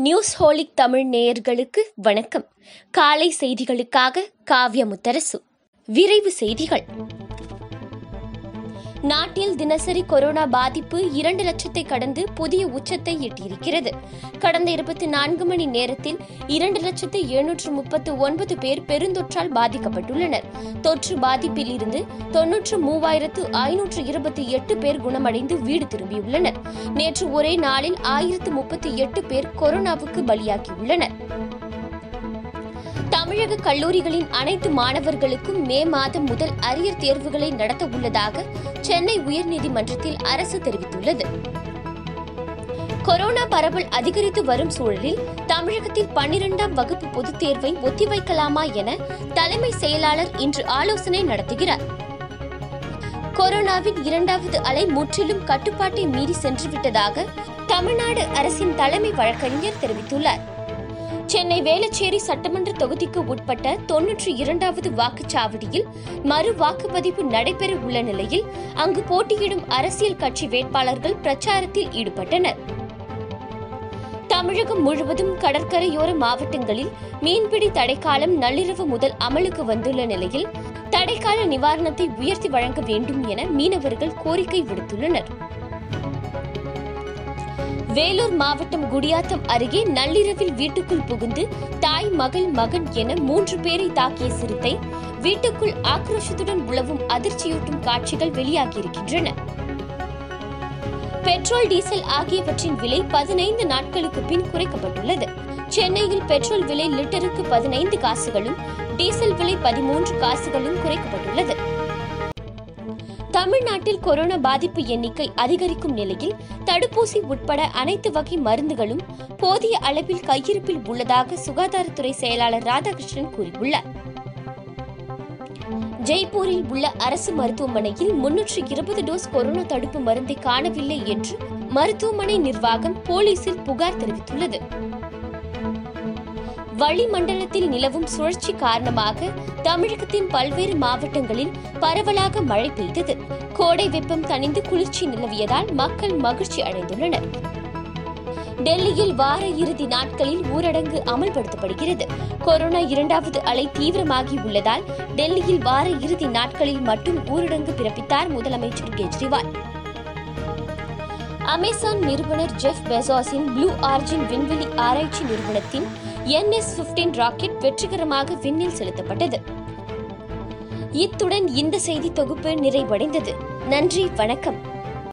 News holic Tamil நேயர்களுக்கு வணக்கம். காலை செய்திகளுக்காக காவிய முத்தரசு விரைவு செய்திகள். நாட்டில் தினசரி கொரோனா பாதிப்பு இரண்டு லட்சத்தை கடந்து புதிய உச்சத்தை எட்டியிருக்கிறது. கடந்த இருபத்தி நான்கு மணி நேரத்தில் இரண்டு லட்சத்து எழுநூற்று முப்பத்து ஒன்பது பேர் பெருந்தொற்றால் பாதிக்கப்பட்டுள்ளனர். தொற்று பாதிப்பில் இருந்து தொன்னூற்று மூவாயிரத்து ஐநூற்று இருபத்தி எட்டு பேர் குணமடைந்து வீடு திரும்பியுள்ளனர். நேற்று ஒரே நாளில் ஆயிரத்து முப்பத்தி எட்டு பேர் கொரோனாவுக்கு பலியாகியுள்ளனர். தமிழக கல்லூரிகளின் அனைத்து மாணவர்களுக்கும் மே மாதம் முதல் அரியர் தேர்வுகளை நடத்த உள்ளதாக சென்னை உயர்நீதிமன்றத்தில் அரசு தெரிவித்துள்ளது. கொரோனா பரவல் அதிகரித்து வரும் சூழலில் தமிழகத்தில் பன்னிரெண்டாம் வகுப்பு பொதுத் தேர்வை ஒத்திவைக்கலாமா என தலைமை செயலாளர் இன்று ஆலோசனை நடத்துகிறார். கொரோனாவின் இரண்டாவது அலை முற்றிலும் கட்டுப்பாட்டை மீறி சென்றுவிட்டதாக தமிழ்நாடு அரசின் தலைமை வழக்கறிஞர் தெரிவித்துள்ளார். சென்னை வேளச்சேரி சட்டமன்ற தொகுதிக்கு உட்பட்ட தொன்னூற்றி இரண்டாவது வாக்குச்சாவடியில் மறு வாக்குப்பதிவு நடைபெற உள்ள நிலையில் அங்கு போட்டியிடும் அரசியல் கட்சி வேட்பாளர்கள் பிரச்சாரத்தில் ஈடுபட்டனர். தமிழகம் முழுவதும் கடற்கரையோர மாவட்டங்களில் மீன்பிடி தடைக்காலம் நள்ளிரவு முதல் அமலுக்கு வந்துள்ள நிலையில் தடைக்கால நிவாரணத்தை உயர்த்தி வழங்க வேண்டும் என மீனவர்கள் கோரிக்கை விடுத்துள்ளனர். வேலூர் மாவட்டம் குடியாத்தம் அருகே நள்ளிரவில் வீட்டுக்குள் புகுந்து தாய் மகள் மகன் என மூன்று பேரை தாக்கிய சிறுத்தை வீட்டுக்குள் ஆக்ரோஷத்துடன் உழவும் அதிர்ச்சியூட்டும் காட்சிகள் வெளியாகியிருக்கின்றன. பெட்ரோல் டீசல் ஆகியவற்றின் விலை பதினைந்து நாட்களுக்கு பின் குறைக்கப்பட்டுள்ளது. சென்னையில் பெட்ரோல் விலை லிட்டருக்கு பதினைந்து காசுகளும் டீசல் விலை பதிமூன்று காசுகளும் குறைக்கப்பட்டுள்ளது. தமிழ்நாட்டில் கொரோனா பாதிப்பு எண்ணிக்கை அதிகரிக்கும் நிலையில் தடுப்பூசி உட்பட அனைத்து வகை மருந்துகளும் போதிய அளவில் கையிருப்பில் உள்ளதாக சுகாதாரத்துறை செயலாளர் ராதாகிருஷ்ணன் கூறியுள்ளார். ஜெய்ப்பூரில் உள்ள அரசு மருத்துவமனையில் முன்னூற்று இருபது டோஸ் கொரோனா தடுப்பு மருந்தை காணவில்லை என்று மருத்துவமனை நிர்வாகம் போலீசில் புகார் தெரிவித்துள்ளது. வளிமண்டலத்தில் நிலவும் சுழற்சி காரணமாக தமிழகத்தின் பல்வேறு மாவட்டங்களில் பரவலாக மழை பெய்தது. கோடை வெப்பம் தணிந்து குளிர்ச்சி நிலவியதால் மக்கள் மகிழ்ச்சி அடைந்துள்ளனர். டெல்லியில் வார இறுதி நாட்களில் ஊரடங்கு அமல்படுத்தப்படுகிறது. கொரோனா இரண்டாவது அலை தீவிரமாகி உள்ளதால் டெல்லியில் வார இறுதி நாட்களில் மட்டும் ஊரடங்கு பிறப்பித்தார் முதலமைச்சர் கெஜ்ரிவால். அமேசான் நிறுவனர் ஜெஃப் பெசாஸின் ப்ளூ ஆர்ஜின் விண்வெளி ஆராய்ச்சி நிறுவனத்தின் என்எஸ் பிப்டீன் ராக்கெட் வெற்றிகரமாக விண்ணில் செலுத்தப்பட்டது. இத்துடன் இந்த செய்தி தொகுப்பு நிறைவடைந்தது. நன்றி வணக்கம்.